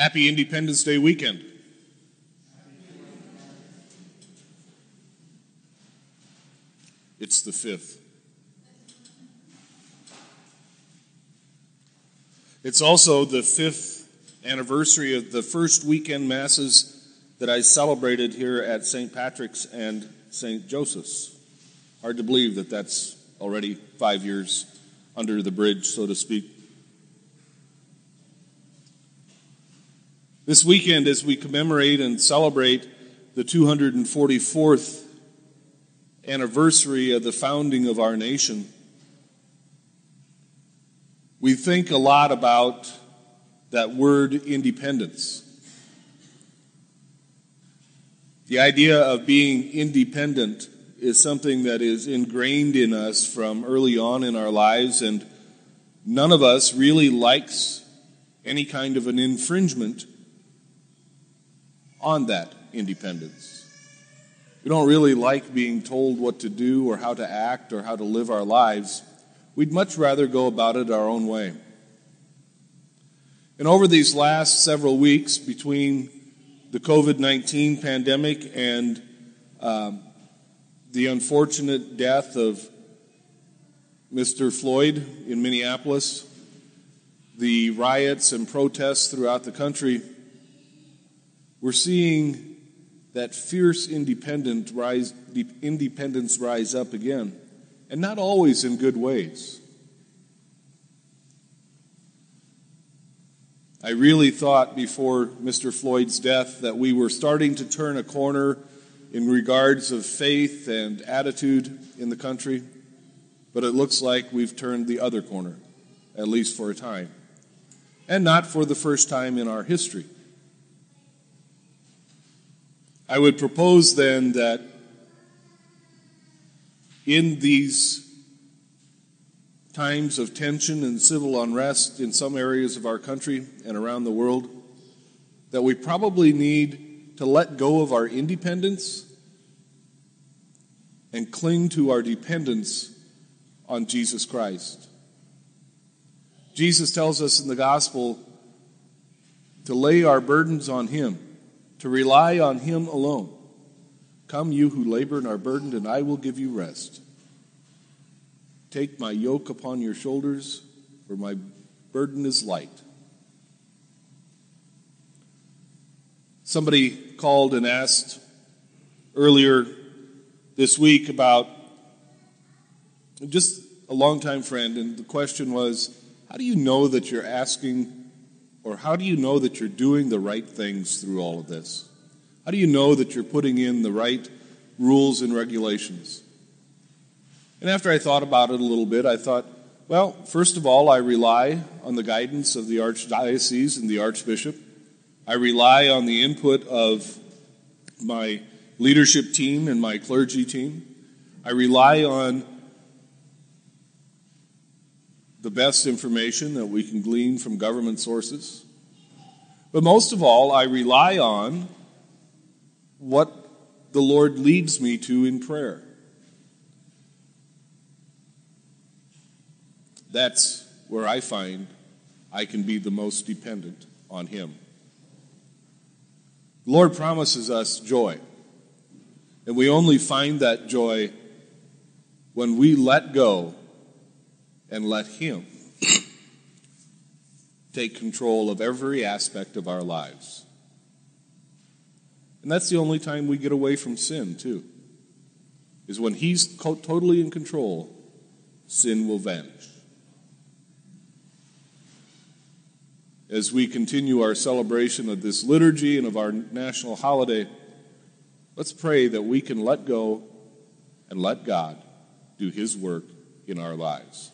Happy Independence Day weekend. It's the fifth. It's also the fifth anniversary of the first weekend masses that I celebrated here at St. Patrick's and St. Joseph's. Hard to believe that that's already five years under the bridge, so to speak. This weekend, as we commemorate and celebrate the 244th anniversary of the founding of our nation, we think a lot about that word independence. The idea of being independent is something that is ingrained in us from early on in our lives, and none of us really likes any kind of an infringement on that independence. We don't really like being told what to do or how to act or how to live our lives. We'd much rather go about it our own way. And over these last several weeks, between the COVID 19 pandemic and um, the unfortunate death of Mr. Floyd in Minneapolis, the riots and protests throughout the country, we're seeing that fierce independent rise, independence rise up again, and not always in good ways. I really thought before Mr. Floyd's death that we were starting to turn a corner in regards of faith and attitude in the country, but it looks like we've turned the other corner, at least for a time, and not for the first time in our history. I would propose then that in these times of tension and civil unrest in some areas of our country and around the world, that we probably need to let go of our independence and cling to our dependence on Jesus Christ. Jesus tells us in the gospel to lay our burdens on Him to rely on Him alone. Come, you who labor and are burdened, and I will give you rest. Take my yoke upon your shoulders, for my burden is light. Somebody called and asked earlier this week about just a longtime friend, and the question was, How do you know that you're asking or how do you know that you're doing the right things through all of this? How do you know that you're putting in the right rules and regulations? And after I thought about it a little bit, I thought, well, first of all, I rely on the guidance of the Archdiocese and the Archbishop. I rely on the input of my leadership team and my clergy team. I rely on the best information that we can glean from government sources. But most of all, I rely on what the Lord leads me to in prayer. That's where I find I can be the most dependent on Him. The Lord promises us joy. And we only find that joy when we let go and let Him take control of every aspect of our lives. And that's the only time we get away from sin, too, is when He's totally in control, sin will vanish. As we continue our celebration of this liturgy and of our national holiday, let's pray that we can let go and let God do His work in our lives.